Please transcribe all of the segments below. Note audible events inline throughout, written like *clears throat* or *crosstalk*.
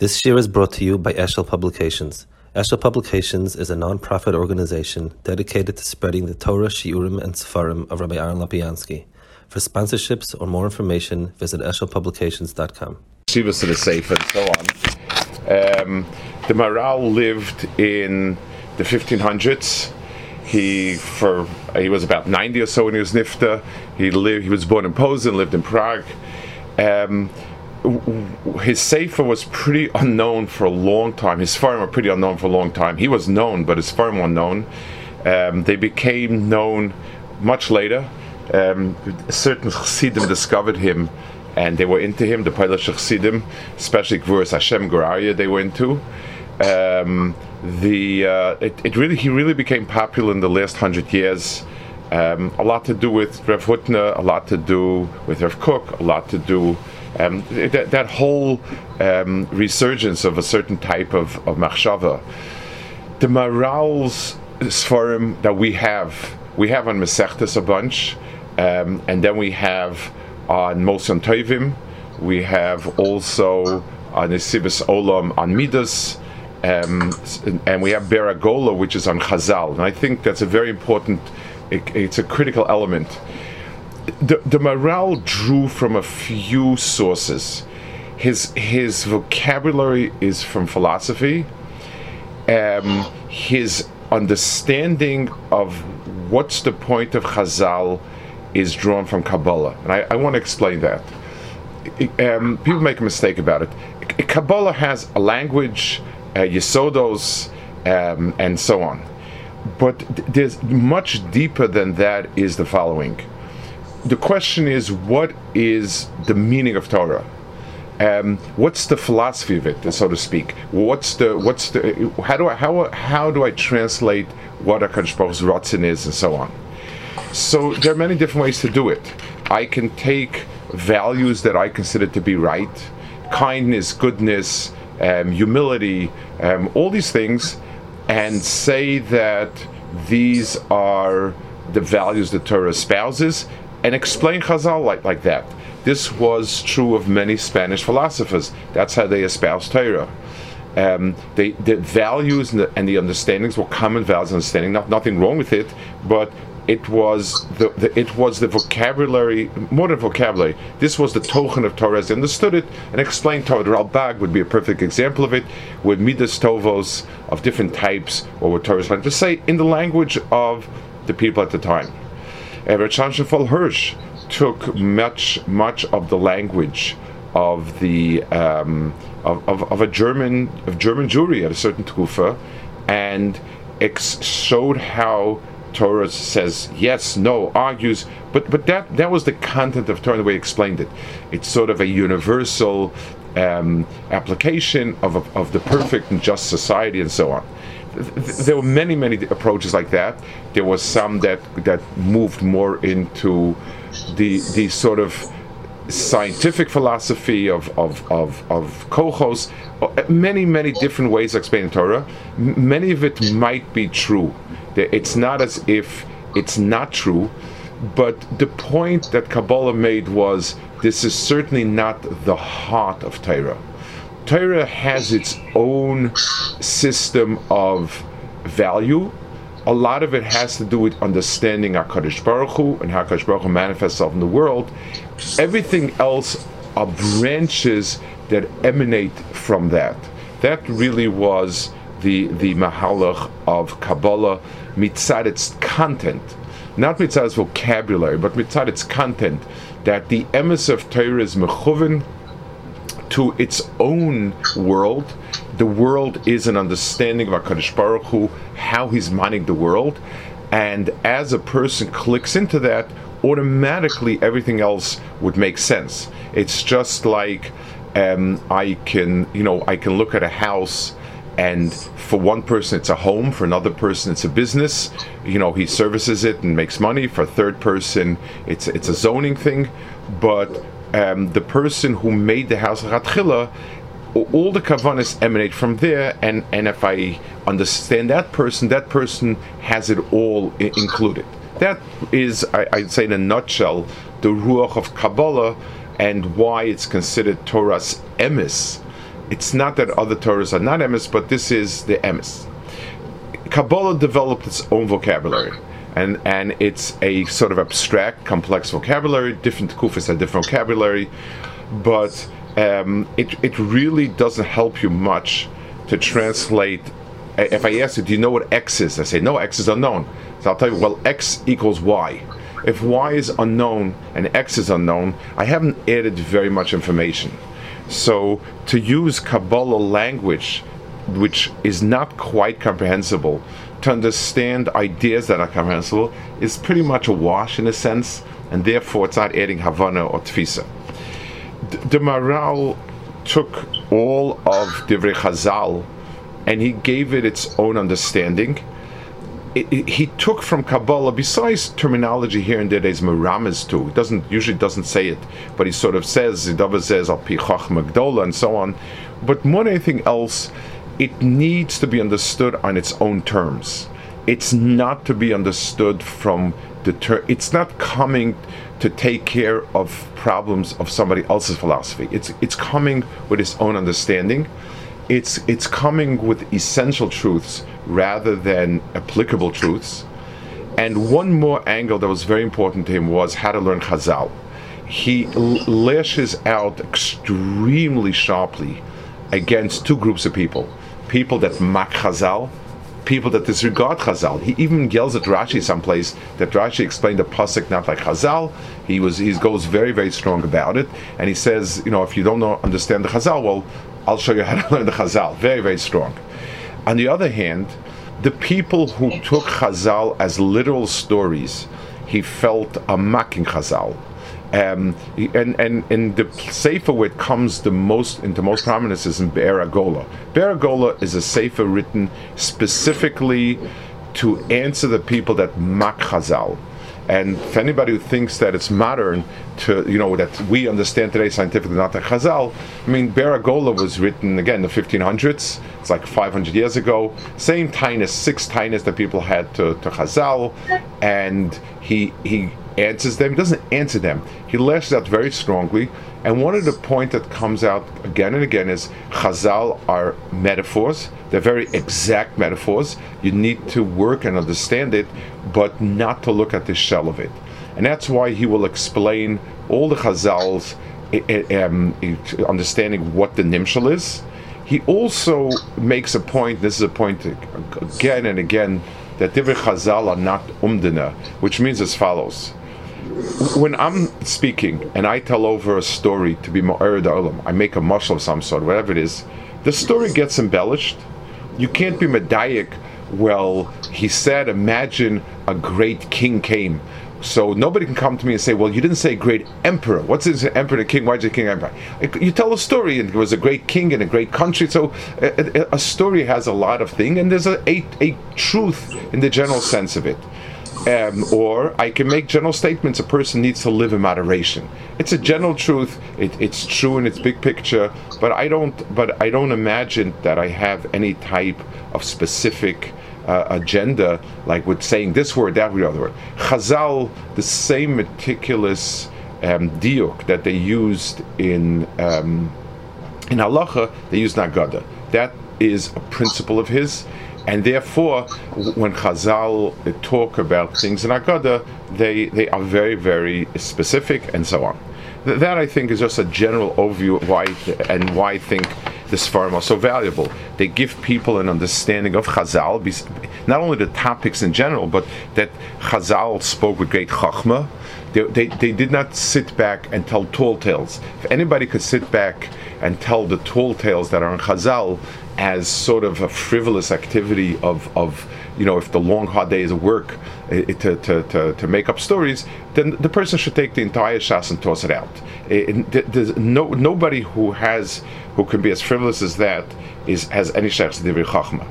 This year is brought to you by Eshel Publications. Eshel Publications is a non-profit organization dedicated to spreading the Torah, Shiurim, and Sefarim of Rabbi Aaron Lapiansky. For sponsorships or more information, visit eshelpublications.com. Shivas to the safe and so on. Um, the Maral lived in the 1500s. He for he was about 90 or so when he was nifta. He lived. He was born in Posen, lived in Prague. Um, his sefer was pretty unknown for a long time. His farm were pretty unknown for a long time. He was known, but his farm were known. Um, they became known much later. Um, certain chassidim discovered him, and they were into him. The Polish chassidim, especially Gvuras Hashem Goraria, they were into. Um, the uh, it, it, really he really became popular in the last hundred years. Um, a lot to do with Rev Hutner, a lot to do with Rev Kook, a lot to do um, that, that, whole um, resurgence of a certain type of, of machshava. The Maral's Sfarim that we have, we have on Mesechtes a bunch, um, and then we have on Mosion Tovim, we have also on Nesivos Olam on Midas, um, and we have Be'er Agola, which is on Chazal. And I think that's a very important, it, it's a critical element the, the Maral drew from a few sources. His his vocabulary is from philosophy. Um, his understanding of what's the point of Chazal is drawn from Kabbalah, and I, I want to explain that. Um, people make a mistake about it. Kabbalah has a language, uh, Yesodos, um, and so on. But there's much deeper than that. Is the following the question is, what is the meaning of Torah? Um, what's the philosophy of it, so to speak? What's the what's the how do I how how do I translate what a Baruch's Ratzin is and so on? So there are many different ways to do it. I can take values that I consider to be right, kindness, goodness, um, humility, um, all these things, and say that these are the values that Torah espouses, and explain Chazal like, like that. This was true of many Spanish philosophers. That's how they espoused Torah. Um, they, the values and the, and the, understandings were common values and understanding. Not, nothing wrong with it, but it was the, the, it was the vocabulary, more than vocabulary. This was the token of Torah as they understood it and explained Torah. The Ralbag would be a perfect example of it, with midas tovos of different types, or what Torah is trying to say in the language of the people at the time. Ever Hirsch took much much of the language of the um, of, of, of, a German of German Jewry at a certain tufa, and ex- showed how Torah says yes, no, argues, but but that that was the content of Torah the way he explained it. It's sort of a universal um, application of, of, of the perfect and just society and so on there were many, many approaches like that. There was some that that moved more into the the sort of scientific philosophy of of of, of kohos. Many, many different ways of explaining Torah. Many of it might be true. It's not as if it's not true, but the point that Kabbalah made was this is certainly not the heart of Torah Torah has its own system of value. A lot of it has to do with understanding HaKadosh Baruch Hu and how HaKadosh Baruch Hu manifests itself in the world. Everything else are branches that emanate from that. That really was the, the mahalach of Kabbalah mitzad its content. Not mitzad its vocabulary, but mitzad its content. That the emes of Torah is mechuven to its own world. The world is an understanding of HaKadosh Baruch Hu, how he's mining the world. And as a person clicks into that, automatically everything else would make sense. It's just like um, I can, you know, I can look at a house and for one person it's a home for another person it's a business you know he services it and makes money for a third person it's it's a zoning thing but um, the person who made the house Ratchila, all the kavanas emanate from there, and, and if I understand that person, that person has it all I- included. That is, I, would say in a nutshell, the ruach of Kabbalah and why it's considered Torah's emis. it's not that other Torahs are not emes, but this is the emes. Kabbalah developed its own vocabulary. And, and it's a sort of abstract, complex vocabulary. Different kufis have different vocabulary, but um, it, it really doesn't help you much to translate. If I ask you, do you know what x is? I say, no, x is unknown. So I'll tell you, well, x equals y. If y is unknown and x is unknown, I haven't added very much information. So to use Kabbalah language, which is not quite comprehensible, to understand ideas that are comprehensible is pretty much a wash in a sense, and therefore it's not adding Havana or Tfisa. The Maral took all of Divrei Chazal and he gave it its own understanding. It, it, he took from Kabbalah, besides terminology here and there, there's miramas too. He doesn't usually doesn't say it, but he sort of says Zidava says al pichach magdola and so on. But more than anything else, it needs to be understood on its own terms. It's not to be understood from the ter- it's not coming to take care of problems of somebody else's philosophy. It's it's coming with its own understanding. It's it's coming with essential truths rather than applicable truths. And one more angle that was very important to him was how to learn Chazal. He lashes out extremely sharply against two groups of people people that mock Chazal, people that disregard Chazal. He even yells at Rashi someplace that Rashi explained the pasuk not like Chazal. He was he goes very very strong about it, and he says, you know, if you don't know, understand the Chazal, well, I'll show you *laughs* how to learn the Chazal. Very very strong. On the other hand, the people who took Chazal as literal stories, he felt a mocking Chazal. Um, and and in the sefer where it comes the most into most prominence is in Be'er Agola. Beragola is a sefer written specifically to answer the people that mock Chazal. And if anybody who thinks that it's modern to, you know, that we understand today scientifically, not the Chazal, I mean, Be'er Agola was written, again, in the 1500s. It's like 500 years ago. Same tinus, six tinus that people had to, to Chazal. And he, he answers them. He doesn't answer them. He lashes out very strongly. And one of the point that comes out again and again is Chazal are metaphors. They're very exact metaphors. You need to work and understand it, but not to look at the shell of it. And that's why he will explain all the Chazals, um, understanding what the Nimshal is. He also makes a point, this is a point again and again, that Divrei Chazal are not umdina, which means as follows when I'm speaking and I tell over a story to be Ma'arid Olam, I make a muscle of some sort, whatever it is, the story gets embellished. You can't be Medayik. Well, he said, imagine a great king came. So nobody can come to me and say, "Well, you didn't say great emperor. What's this emperor, king? Why did you king emperor?" You tell a story, and it was a great king in a great country. So a, a story has a lot of thing, and there's a, a, a truth in the general sense of it. Um, or I can make general statements. A person needs to live in moderation. It's a general truth. It, it's true in its big picture, but I don't. But I don't imagine that I have any type of specific uh, agenda, like with saying this word, that word, other word. Chazal, the same meticulous um, diuk that they used in um, in halacha, they used nagada. That is a principle of his and therefore, when Chazal talk about things in Agada, they, they are very, very specific and so on. That I think is just a general overview of why and why I think the Sfarim are so valuable. They give people an understanding of Chazal, not only the topics in general, but that Chazal spoke with great Chachma. They, they, they did not sit back and tell tall tales. If anybody could sit back and tell the tall tales that are in Chazal, as sort of a frivolous activity of, of you know, if the long hard days of work uh, to, to, to, to, make up stories, then the person should take the entire shas and toss it out. Eh, it, there's no, nobody who has who can be as frivolous as that is has any shaykhs to chachma.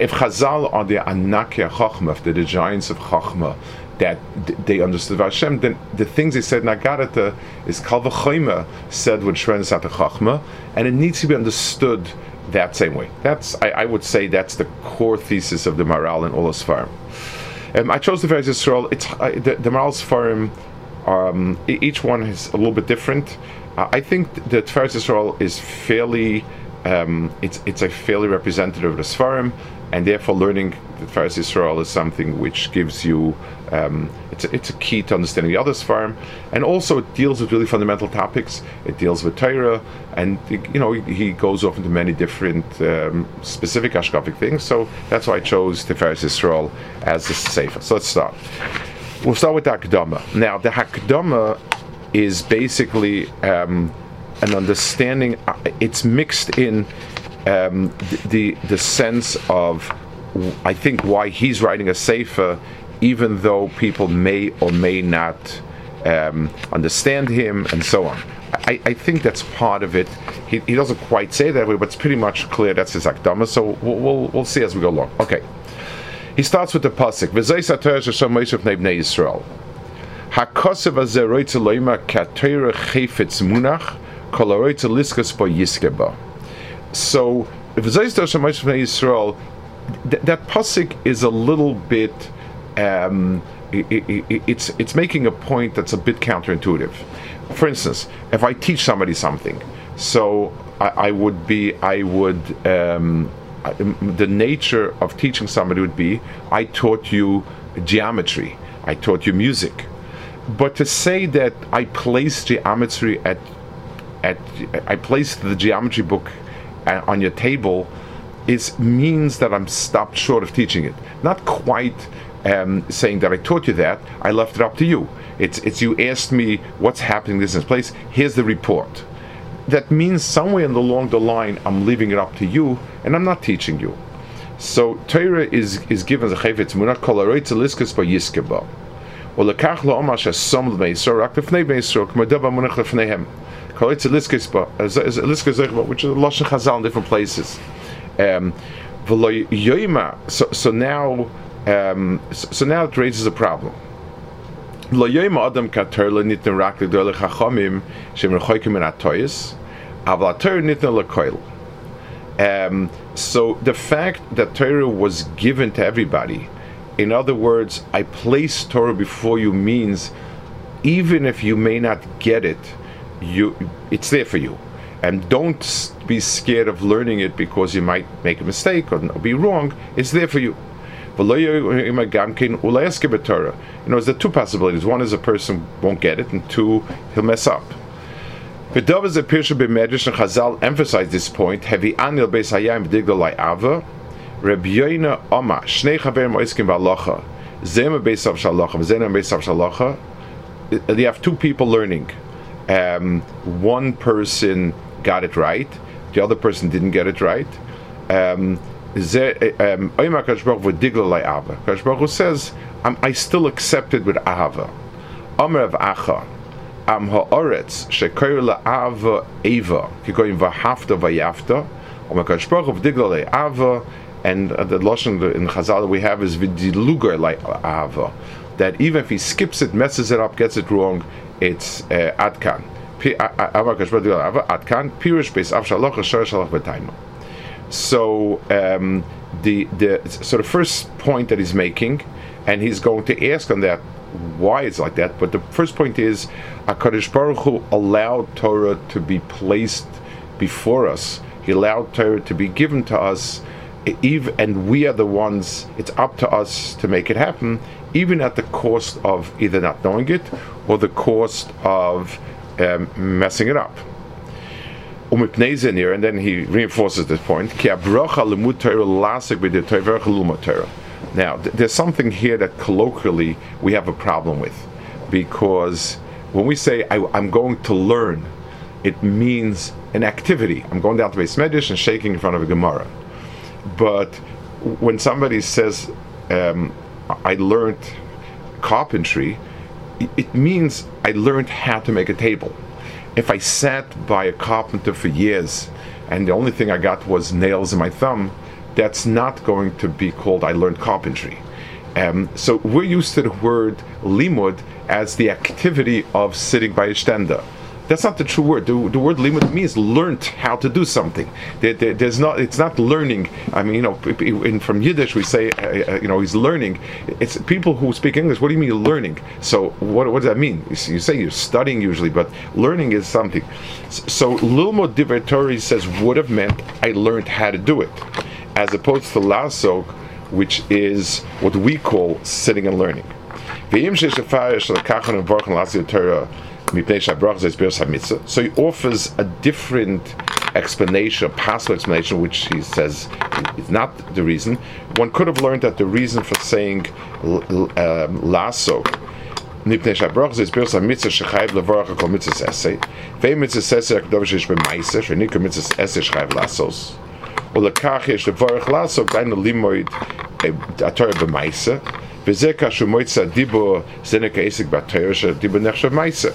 If Chazal are the anakia chachma, if they're the giants of chachma, that they understood Hashem, then the things they said in Nagarata is Kalva said with Shren Chachma, and it needs to be understood that same way. That's I, I, would say that's the core thesis of the Maral and Olas Farm. Um, I chose the Tiferes Yisrael. It's uh, the, the Maral's Farm. Um, each one is a little bit different. Uh, I think the Tiferes Yisrael is fairly um, it's it's a fairly representative of the Sfarim, and therefore learning the Tiferes Yisrael is something which gives you um, it's a, it's a key to understanding the others farm, and also it deals with really fundamental topics. It deals with Torah, and you know he goes off into many different um, specific ashkafic things. So that's why I chose Tiferes Yisrael as the sefer. So let's start. We'll start with the Hakdama. Now the Hakdama is basically um, an understanding. Uh, it's mixed in um, the the sense of I think why he's writing a sefer, even though people may or may not um, understand him and so on. I, I, think that's part of it. He, he, doesn't quite say that way, but it's pretty much clear that's his akdama. So we'll, we'll, we'll, see as we go along. Okay. He starts with the pasuk. Hakosev munach liskas yiskeba. So, shesham Moshe bnei Yisrael, that pasuk is a little bit. Um, it, it, it's it's making a point that's a bit counterintuitive. For instance, if I teach somebody something, so I, I would be I would um, the nature of teaching somebody would be I taught you geometry, I taught you music, but to say that I placed geometry at at I placed the geometry book uh, on your table is means that I'm stopped short of teaching it. Not quite um, saying that I taught you that. I left it up to you. It's, it's you asked me what's happening in this place. Here's the report. That means somewhere along the line, I'm leaving it up to you, and I'm not teaching you. So Torah is is given the chayvetz munach kol aroitz liskas by yiskeba. Ulekach lo amash asom l'meisor rak lefnei meisor k'madeva munach lefneihem. Kol aroitz liskas ba liskas zechba, which is lashon chazal in different places. Um, so, so now um, so, now it raises a problem. Um, so the fact that Torah was given to everybody, in other words, I place Torah before you means even if you may not get it, you it's there for you. And don't be scared of learning it because you might make a mistake or be wrong. It's there for you. You know, there's the two possibilities. One is a person won't get it, and two, he'll mess up. V'dov is a b'medrash and Chazal emphasize this point. Heavy anil Oma shnei. You have two people learning. Um, one person got it right, the other person didn't get it right. Um, um, Baruch says, I still accept it with ahava. Amr of acha, am ha'oretz shekoyer la'ava eva, kikoyim v'hafta v'yafta, Amr Kadosh Baruch v'digla le'ava, and the lashon in Chazal we have is v'dilugar le'ava, that even if he skips it, messes it up, gets it wrong, it's uh, adkan. Adkan, pirush beis av shalach b'taimu. So um, the the so the first point that he's making, and he's going to ask on that why it's like that. But the first point is, Hakadosh Baruch Hu allowed Torah to be placed before us. He allowed Torah to be given to us, even, and we are the ones. It's up to us to make it happen, even at the cost of either not knowing it or the cost of um, messing it up and then he reinforces this point. Now, there's something here that colloquially we have a problem with, because when we say I, am going to learn, it means an activity. I'm going down to base medish and shaking in front of a Gemara. But when somebody says, um, I learned carpentry, it means I learned how to make a table if I sat by a carpenter for years and the only thing I got was nails in my thumb, that's not going to be called I learned carpentry. Um, so we're used to the word limud as the activity of sitting by a stender. That's not the true word. The, the word limud means learned how to do something. There, there, there's not. It's not learning. I mean, you know, in, from Yiddish we say, uh, uh, you know, he's learning. It's people who speak English. What do you mean learning? So what, what does that mean? You, say you're studying usually, but learning is something. So lilmod divrei says would have meant I learned how to do it, as opposed to lasok, which is what we call sitting and learning. So he offers a different explanation, a possible explanation, which he says is not the reason. One could have learned that the reason for saying um, lasso מפני שהברוך זה הסביר שהמצווה שחייב לברך הכל מצווה עשה ואם מצווה עשה הקדוש שיש במעשה שניקו מצווה עשה שחייב לעשוס ולכך יש לברך לעשות דיינו לימוד התורה במעשה וזה כאשר מועצה דיבור זה נקרא עסק בתורה שדיבור נחשב מעשה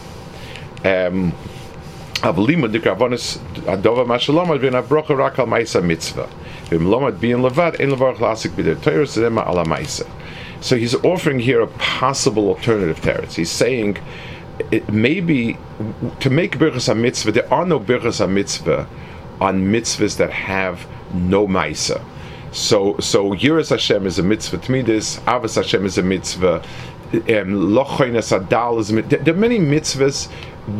אבל לימוד נקרא עוונס הדובר מה שלומד ואין הברוכה רק על מעשה מצווה ואם לומד בין לבד אין לברך לעסק בדרך תורה זה מה על המעשה So he's offering here a possible alternative teretz. He's saying it maybe to make birchas mitzvah, there are no birchas mitzvah on mitzvahs that have no ma'isa. So, so Yiras Hashem is a mitzvah. Tmidis, Avas Hashem is a mitzvah. Um, Lochoinas Adal is a mitzvah. There are many mitzvahs.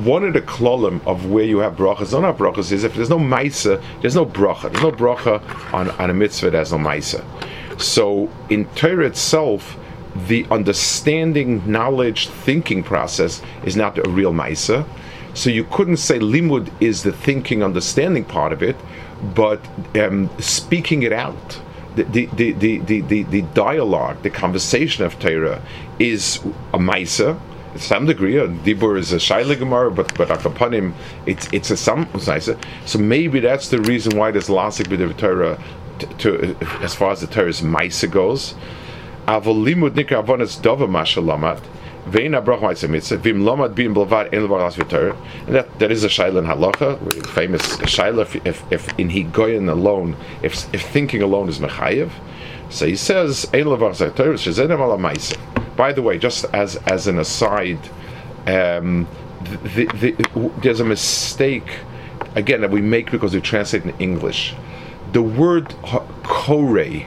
One of the klolim of where you have brachas, don't have brachas, is if there's no ma'isa, there's no bracha. There's no bracha on, on a mitzvah that has no ma'isa. So in Torah itself, the understanding, knowledge, thinking process is not a real Maisa. So you couldn't say limud is the thinking, understanding part of it, but um, speaking it out. The, the, the, the, the, the, dialogue, the conversation of Torah is a Maisa, to some degree. A dibur is a shayla but but upon him, it's it's a some nicer. So maybe that's the reason why there's lasik b'div Torah to, to, as far as the Torah's Maisa goes. Avol limud nikra avonis dova mashalamat. Vein abrach ma'aseh mitzvah. Vim lomad bin blavad en levar las v'torah. And that, that is a shaila in halacha, famous shaila if, if, if in higoyin alone, if, if thinking alone is mechayev. So he says, ein levar las v'torah, shezenem ala ma'aseh. By the way, just as, as an aside, um, the, the, the, there's a mistake, again, that we make because we translate in English the word kore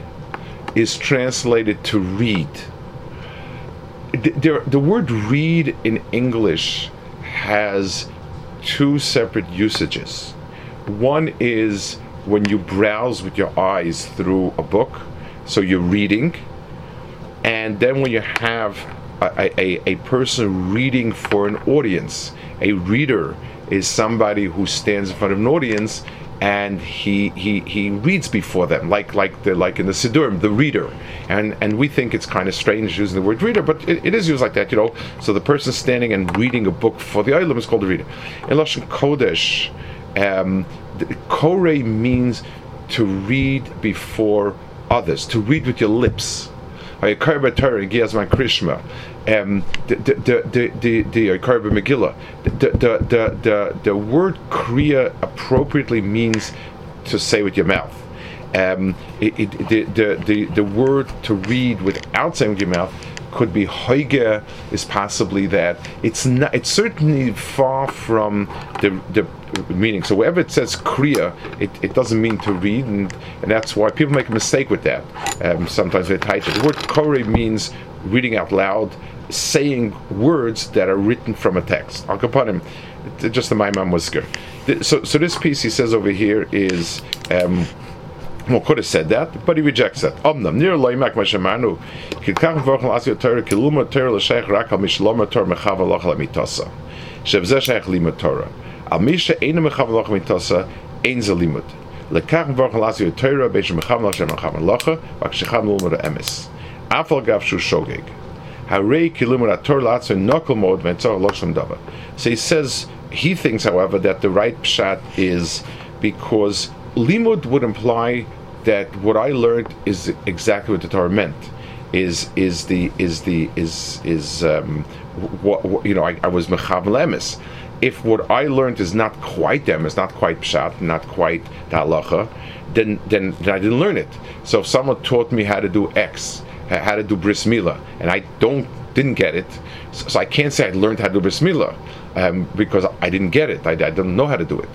is translated to read. The, the, word read in English has two separate usages. One is when you browse with your eyes through a book, so you're reading, and then when you have a, a, a person reading for an audience, a reader is somebody who stands in front of an audience and he, he he reads before them, like like the like in the Siddurim, the reader, and and we think it's kind of strange using the word reader, but it, it is used like that, you know. So the person standing and reading a book for the Olam is called a reader. In Lashon Kodesh, um, Kore means to read before others, to read with your lips. Krishma um, the the the the the Megillah. The, the the the the word kriya appropriately means to say with your mouth. Um, it, it, the, the, the, the word to read without saying with your mouth could be hoige is possibly that it's not it's certainly far from the the meaning so wherever it says kriya it, it doesn't mean to read and, and that's why people make a mistake with that um, sometimes they type it the word kore means reading out loud saying words that are written from a text. Al just the Maimam was. So, so this piece he says over here is. Um, well, could have said that, but he rejects that. Omnam near loimak mashamanu. Kikach v'ochel asio Torah kiluma Torah l'sheich rak al Torah mechav aloch lamitasa. Shevzeh sheich limud Torah. Al misha einu mechav aloch lamitasa ein ze limud. Lekach v'ochel asio Torah beish mechav aloch shem mechav aloch v'ak shecham lulmud emes. Afal gav shu shogeg. So he says he thinks, however, that the right pshat is because limud would imply that what I learned is exactly what the Torah meant. Is is the is the is is um, what, what you know? I, I was mechav lemis. If what I learned is not quite them, is not quite pshat, not quite the halacha, then, then then I didn't learn it. So if someone taught me how to do X, how to do bris milah, and I don't didn't get it, so, so I can't say I learned how to do bris milah um, because I didn't get it. I, I didn't know how to do it.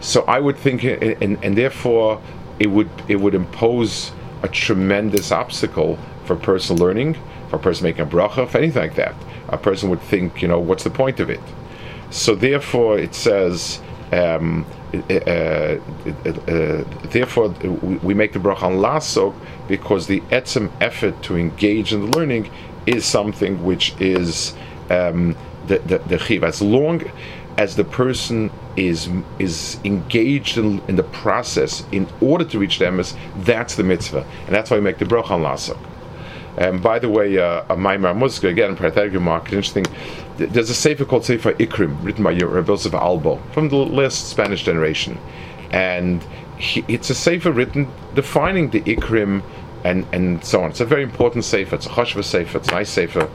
So I would think, and, and therefore, it would it would impose a tremendous obstacle for personal learning, for a person making a bracha, for anything like that. A person would think, you know, what's the point of it? So therefore, it says. Um, uh, uh, therefore, we make the bracha on lasok because the etzem effort to engage in the learning is something which is um, the, the, the chiv. As long as the person is is engaged in, in, the process in order to reach the emes, that's the mitzvah, and that's why we make the bracha on lasok. And by the way, uh, a Maimar Muska, again, parenthetic remark, interesting. There's a sefer called Sefer Ikrim, written by Rabbi Yosef Albo, from the last Spanish generation. And he, it's a sefer written defining the Ikrim and, and so on. It's a very important sefer. It's a Chashva sefer. It's a nice sefer.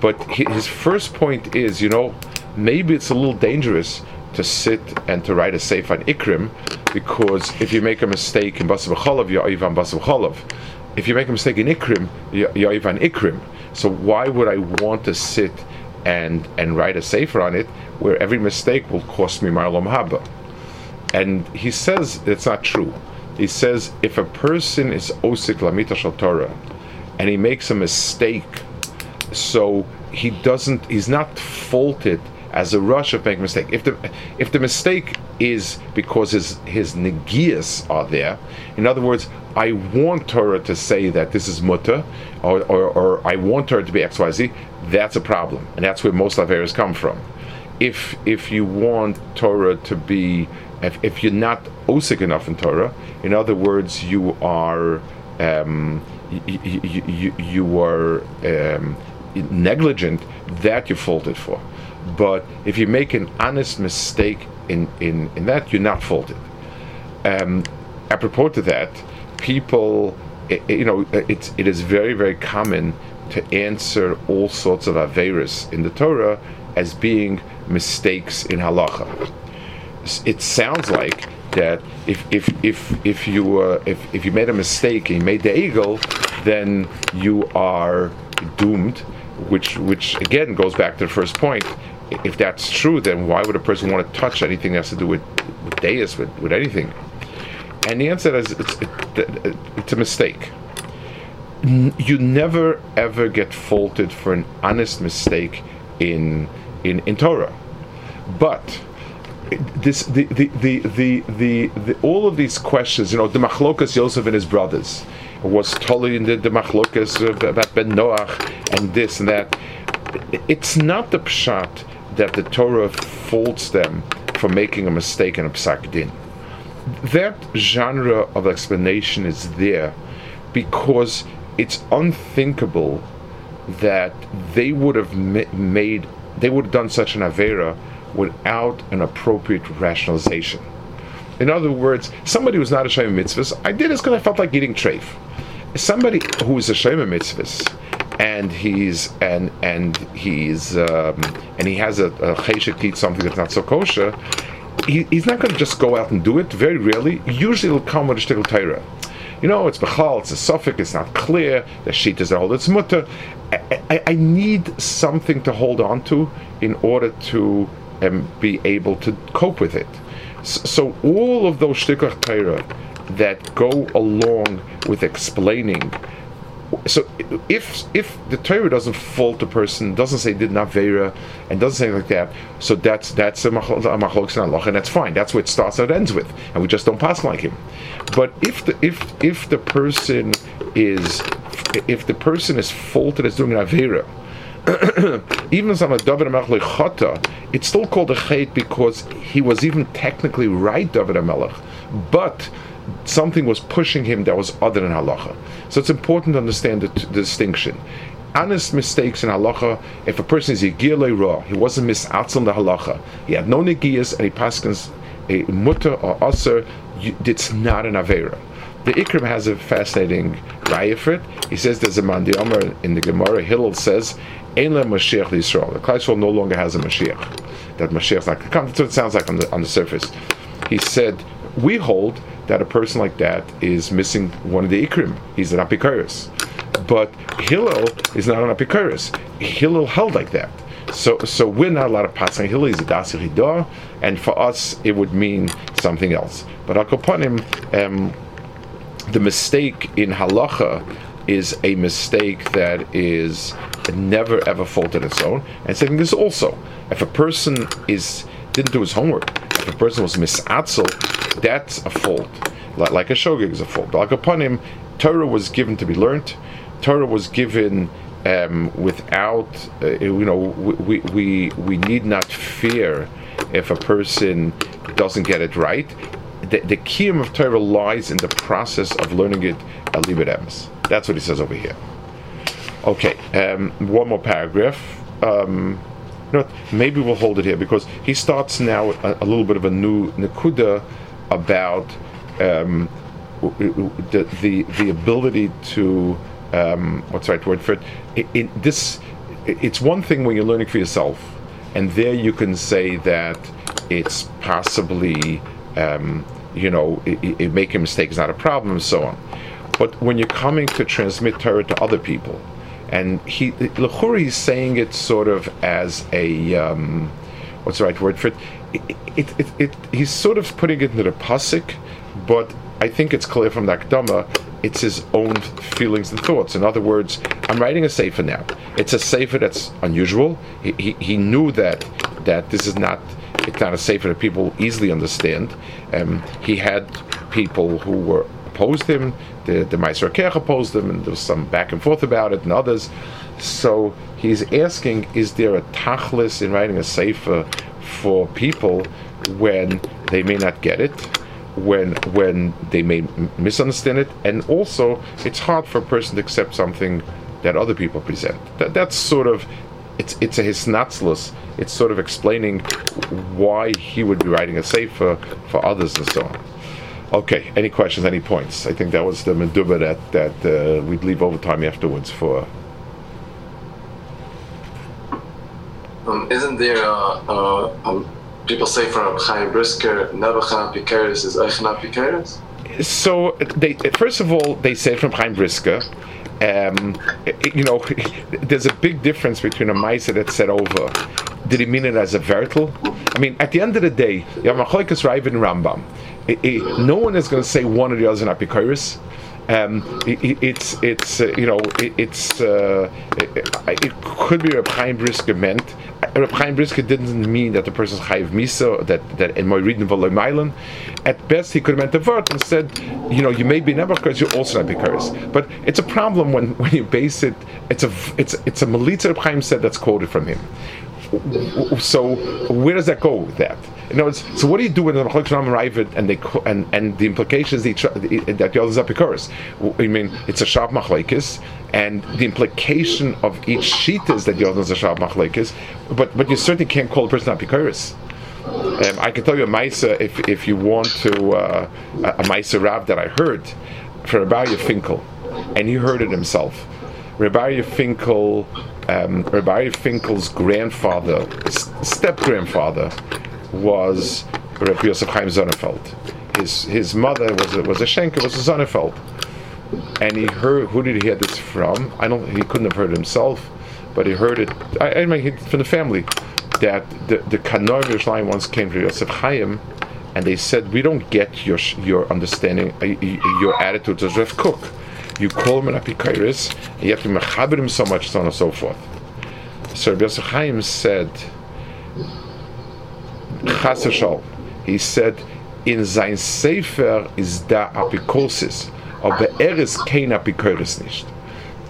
But his first point is, you know, maybe it's a little dangerous to sit and to write a sefer on Ikrim, because if you make a mistake in Basav Cholov, you're Ivan Basav Cholov if you make a mistake in Ikrim, you're even Ikrim. So why would I want to sit and and write a sefer on it where every mistake will cost me Marlom Haba? And he says it's not true. He says if a person is Osik Lamita Shal Torah and he makes a mistake, so he doesn't, he's not faulted as a rush of making a mistake. If the if the mistake is because his his negias are there, in other words, I want Torah to say that this is mutter, or, or, or I want Torah to be X Y Z. That's a problem, and that's where most averas come from. If if you want Torah to be, if, if you're not osik enough in Torah, in other words, you are. Um, you, you, you, you are um, negligent, that you're faulted for. But if you make an honest mistake in, in, in that, you're not faulted. Um, apropos to that, people, it, you know, it's, it is very, very common to answer all sorts of averis in the Torah as being mistakes in halacha. It sounds like that if if if if you uh, if if you made a mistake and you made the eagle, then you are doomed. Which which again goes back to the first point if that's true, then why would a person want to touch anything that has to do with, with deus, with, with anything? And the answer is it's, it, it's a mistake. You never ever get faulted for an honest mistake in in, in Torah, but this the the, the the the the all of these questions, you know, the machlokas Yosef and his brothers was totally in the, the machlokas about Ben Noach and this and that. It's not the pshat that the Torah faults them for making a mistake in a psak din. That genre of explanation is there because it's unthinkable that they would have made, they would have done such an avera without an appropriate rationalization. In other words, somebody who's not a Shem mitzvahs, I did this because I felt like eating treif. Somebody who is a Shem mitzvahs and he's and and he's um, and he has a, a cheshek eat something that's not so kosher, he, he's not going to just go out and do it. Very rarely. Usually, it'll come with a shtickle. You know, it's bechal, it's a suffix, it's not clear. The sheet is all its mutter. I, I, I, need something to hold on to in order to um, be able to cope with it. So, so all of those shtickle Torah that go along with explaining so if if the Torah doesn't fault a person, doesn't say did not vera, and doesn't say like that, so that's that's a machlokes and that's fine. That's what it starts and ends with, and we just don't pass like him. But if the if if the person is if the person is faulted as doing an avera, *clears throat* even as a David Chata, it's still called a chait because he was even technically right, David Amelech, but something was pushing him that was other than halacha. So it's important to understand the, the distinction. Honest mistakes in halacha, if a person is yigir raw, he wasn't misatzal the halacha, he had no negias and he paskins a mutter or aser, it's not an avera. The Ikrim has a fascinating raya for it. He says there's a man, the Omer in the Gemara, Hillel says, Ein le Mashiach Yisrael. The Klaisrael no longer has a Mashiach. That Mashiach's not come. That's what it sounds like on the, on the surface. He said, we hold that a person like that is missing one of the ikrim. He's an apikoros. but Hillel is not an apikoris. Hillel held like that. So, so we're not allowed to pass on Hillel. He's a dasi ridor, and for us it would mean something else. But akoponim, um, the mistake in halacha is a mistake that is never ever fault on its own. And second, this also, if a person is didn't do his homework, if a person was misatzel, that's a fault. Like, a shogig is a fault. Like upon him, Torah was given to be learned. Torah was given um, without, uh, you know, we, we, we need not fear if a person doesn't get it right. The, the kiyum of Torah lies in the process of learning it al emes. That's what he says over here. Okay, um, one more paragraph. Um, you know maybe we'll hold it here because he starts now a, a little bit of a new nekuda about um, the, the the ability to um, what's the right word for it? this it's one thing when you're learning for yourself, and there you can say that it's possibly um, you know making mistakes not a problem and so on. But when you're coming to transmit Torah to other people, and he Lechuri is saying it sort of as a um, what's the right word for it? It, it, it, it? He's sort of putting it into the pasuk, but I think it's clear from the Akdama, it's his own feelings and thoughts. In other words, I'm writing a sefer now. It's a sefer that's unusual. He, he, he knew that that this is not it's not a sefer that people easily understand. Um, he had people who were opposed him. The the Meiser Kerch opposed him, and there was some back and forth about it, and others. So he's asking, is there a tachlis in writing a sefer for people when they may not get it? when when they may misunderstand it, and also it's hard for a person to accept something that other people present. That, that's sort of it's it's a hisnatzlus. It's sort of explaining why he would be writing a sefer for others and so on. Okay, any questions, any points? I think that was the meduba that that uh, we'd leave overtime afterwards for. Um, isn't there a, a, a people say from Chaim Brisker, Nebuchadnezzar Pikaris is Eichna Pikaris? So they first of all they say from Chaim Brisker. Um, you know, *laughs* there's a big difference between a Maisa that said over. Did he mean it as a vertical? I mean, at the end of the day, you have Machoikas Raiv and Rambam. It, it, no one is going to say one or the other in Apikoris. Um, it, it's it's uh, you know it's uh, it, could be a Chaim Brisker meant Reb Chaim Brisker didn't mean that the person's chayiv misa, that that in my reading of At best, he could have meant the word and said, you know, you may be never because you're also not because. But it's a problem when, *laughs* when you base it. It's a it's it's a melitza Reb Chaim said that's quoted from him. So where does that go with that? So what do you do when the Machlok arrive and they and and the implications that the others are because I mean it's a sharp machlekes and the implication of each sheet is that the others are sharp machlekes, but but you certainly can't call a person apikoris. Um, I can tell you a Maisa if if you want to uh, a Maisa Rav that I heard for Rabbi Finkel, and he heard it himself. Rabbi Finkel, um, Rabbi Finkel's grandfather, step grandfather, was Rabbi Yosef Chaim Sonnenfeld. His his mother was a, was a Schenker, was a Sonnenfeld, and he heard. Who did he hear this from? I don't. He couldn't have heard it himself, but he heard it. I, I mean, from the family that the the Kanor Yerushalayim once came to Yosef Chaim, and they said, "We don't get your your understanding, uh, your attitude as Rav Kook. You call him an apikairis, and you have to mechaber him so much, so on and so forth." So Rabbi Yosef Chaim said He said, in sein Sefer is da apikosis, aber er ist kein apikoris nicht.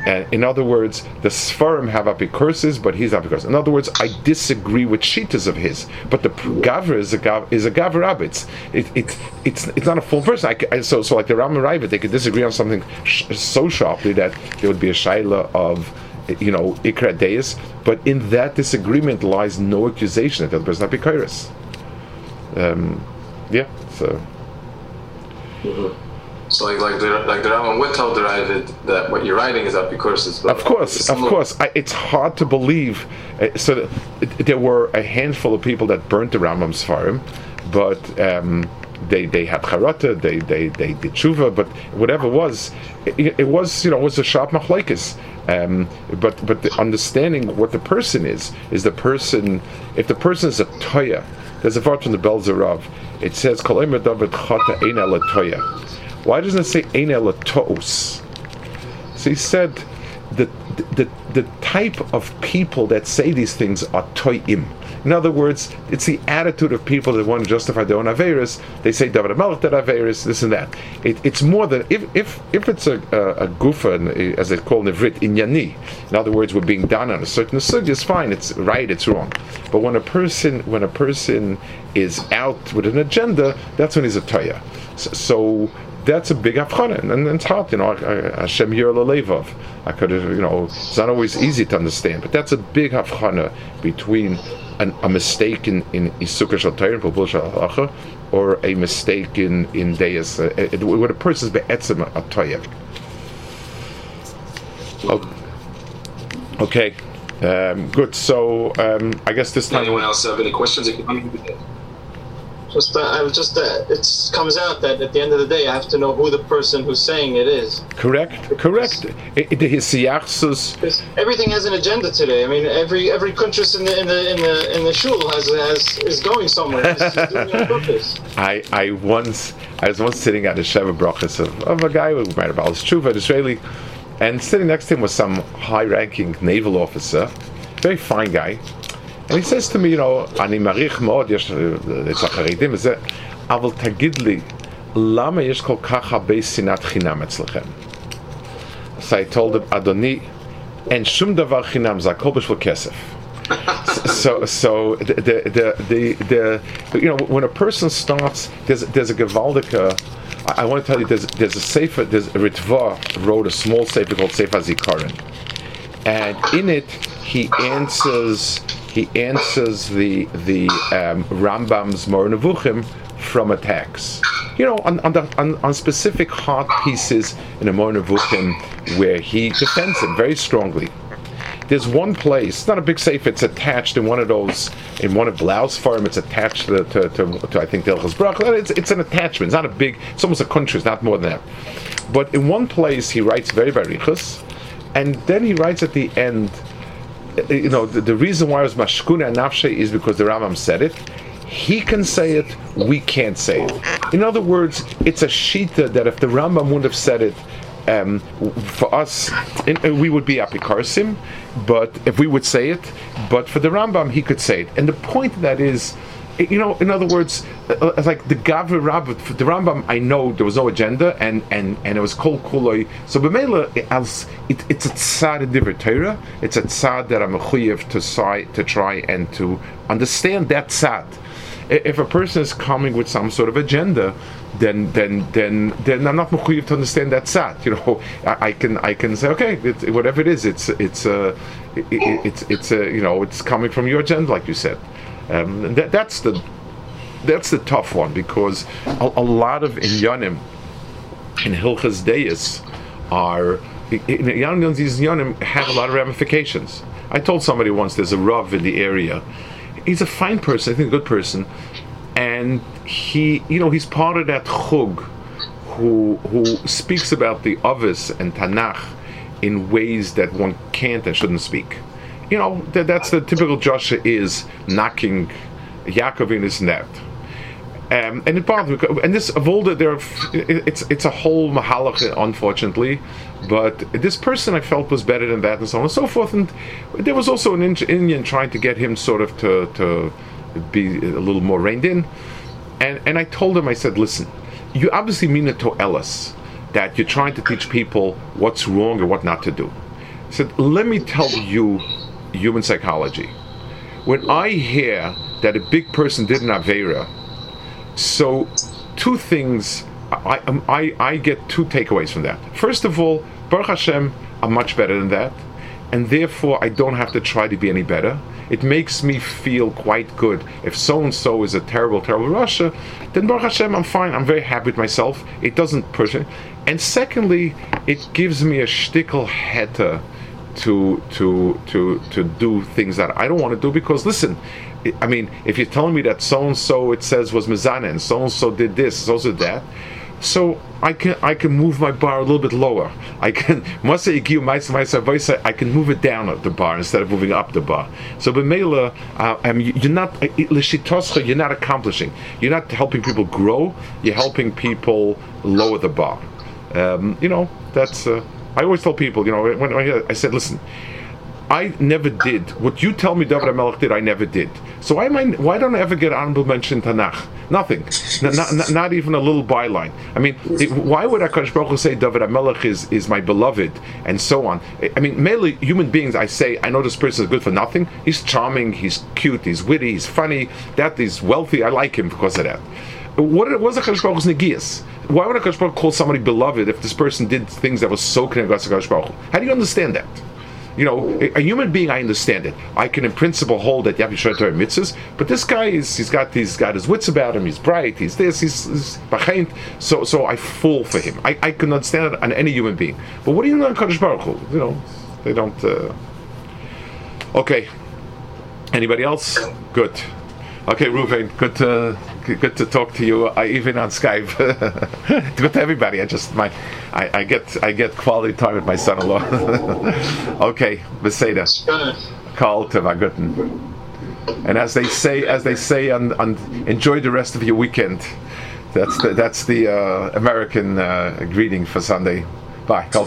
And in other words, the Sfarim have apikosis, but he's apikosis. In other words, I disagree with shitas of his, but the Gavra is a Gav, is a Gavra It, it, it's it's not a full person. I, I, so so like the Ram and they could disagree on something sh- so sharply that there would be a shaila of you know ikra deis, but in that disagreement lies no accusation that the person is um, yeah, so. Mm-hmm. So like like the like the Rambam would tell the Ravid that what you're writing is up because it's of course of course I, it's hard to believe uh, so that, there were a handful of people that burnt the Rambam's farm but um, they they had charata, they they they did tshuva, but whatever it was, it, it was you know it was a sharp machlekes. Um, but but the understanding what the person is is the person. If the person is a toya, there's a part from the Belzerov. It says. Why doesn't it say Ein? So he said the, the the type of people that say these things are toyim. In other words, it's the attitude of people that want to justify their own averis. They say David Melech that averis, this and that. It, it's more than if if if it's a a, a gufa, as they call nivrit inyani. In other words, we're being done on a certain sug is fine. It's right. It's wrong. But when a person when a person is out with an agenda, that's when he's a toya. So, so that's a big afchana, and, it's hard, you know. Hashem Yer. I could have, you know, it's not always easy to understand, but that's a big afchana between an, a mistake in in Isukah Shal Torah or a mistake in in Deis, uh, when a person's be'etzem a Torah. Okay, um, good. So um, I guess this time. Anyone else have any questions? Just, uh, I just, uh, it comes out that at the end of the day, I have to know who the person who's saying it is. Correct, correct. Everything has an agenda today. I mean, every every kuntrus in the in the in the in the shul has has is going somewhere. doing on purpose. *laughs* I I once I was once sitting at a sheva brachas of, of a guy who might have al tshuva, Israeli, and sitting next to him was some high-ranking naval officer, very fine guy. And he says to me, you know, אני מעריך מאוד, יש אצל החרדים וזה, אבל תגיד לי, למה יש כל כך הרבה שנאת חינם אצלכם? So I told him, אדוני, אין שום דבר חינם, זה הכל בשביל כסף. so so the, the the the you know when a person starts there's there's a gewaldige I, I want to tell you there's there's a sefer there's a Ritva wrote a small sefer called Sefer Zikaron and in it he answers he answers the the um, Rambam's Moreh Nevuchim from attacks. You know, on, on, the, on, on specific hard pieces in a Moreh Nevuchim where he defends him very strongly. There's one place, not a big safe, it's attached in one of those, in one of Blau's farm, it's attached to, to, to, to I think, Delchas Brach. It's, it's an attachment, it's not a big, it's almost a kuntrus, it's not more than that. But in one place, he writes very very barichas, and then he writes at the end, you know, the, the reason why it was mashkuna nafshe is because the Rambam said it. He can say it, we can't say it. In other words, it's a shita that if the Rambam wouldn't have said it, um, for us, in, we would be apikarsim, but if we would say it, but for the Rambam, he could say it. And the point that is, you know, in other words, uh, uh like the gavra rabba, the Rambam, I know there was no agenda, and and and it was kol kuloi. So b'meila, it, it's a tzad different Torah. It's a tzad that I'm a chuyev to try to try and to understand that tzad. If a person is coming with some sort of agenda, then then then then I'm not mechuyev to understand that tzad. You know, I, I, can I can say okay, it, whatever it is, it's it's uh, it, it's it's uh, you know it's coming from your agenda, like you said. Um, that, that's the that's the tough one because a, a lot of inyanim in Hilchas Deis are in these inyanim have a lot of ramifications. I told somebody once there's a rav in the area. He's a fine person, I think a good person, and he, you know, he's part of that chug who who speaks about the Avis and Tanakh in ways that one can't and shouldn't speak you know, that, that's the typical Joshua is knocking Yaakov in his net. Um, and it bothers me. And this of all the there, it's it's a whole mahalach, unfortunately. But this person I felt was better than that, and so on and so forth. And there was also an Indian trying to get him sort of to to be a little more reined in. And and I told him, I said, listen, you obviously mean it to Ellis that you're trying to teach people what's wrong and what not to do. I said, let me tell you human psychology. When I hear that a big person did an Avera, so two things, I, um, I, I get two takeaways from that. First of all, Baruch Hashem, I'm much better than that, and therefore I don't have to try to be any better. It makes me feel quite good. If so and so is a terrible, terrible rasha, then Baruch Hashem, I'm fine. I'm very happy with myself. It doesn't push it. And secondly, it gives me a shtickle heter to to to to do things that I don't want to do because listen, I mean, if you're telling me that so and so it says was mizana and so and so did this, so and so that, so I can I can move my bar a little bit lower. I can *laughs* I can move it down at the bar instead of moving up the bar. So b'meila, uh, I mean, you're not you're not accomplishing. You're not helping people grow. You're helping people lower the bar. Um, you know that's. Uh, I always tell people, you know, when I, I said, listen, I never did what you tell me David Melech did. I never did. So why am I? Why don't I ever get honorable mention in Tanakh? Nothing. N- not, not, even a little byline. I mean, it, why would Hakadosh Baruch say David Melech is is my beloved and so on? I mean, mainly human beings. I say I know this person is good for nothing. He's charming. He's cute. He's witty. He's funny. That he's wealthy. I like him because of that. What was Hakadosh Baruch Hu's negias? Why would Hakadosh Baruch call somebody beloved if this person did things that was so connected to Hakadosh Baruch Hu? How do you understand that? You know, a, a, human being, I understand it. I can, in principle, hold that to Torah mitzvahs. But this guy is, he's got, he's got his wits about him. He's bright. He's this. He's, he's So, so I fall for him. I, I can understand it on any human being. But what do you know on Kadosh Baruch Hu? You know, they don't. Uh... Okay. Anybody else? Good. Okay, Ruvain, good to good to talk to you. I even on Skype. *laughs* good to everybody. I just my I, I, get I get quality time with my son-in-law. *laughs* okay, Beseda. Karl Tevaguten. And as they say, as they say, on, on, enjoy the rest of your weekend. That's the that's the uh, American uh, greeting for Sunday. Bye, Karl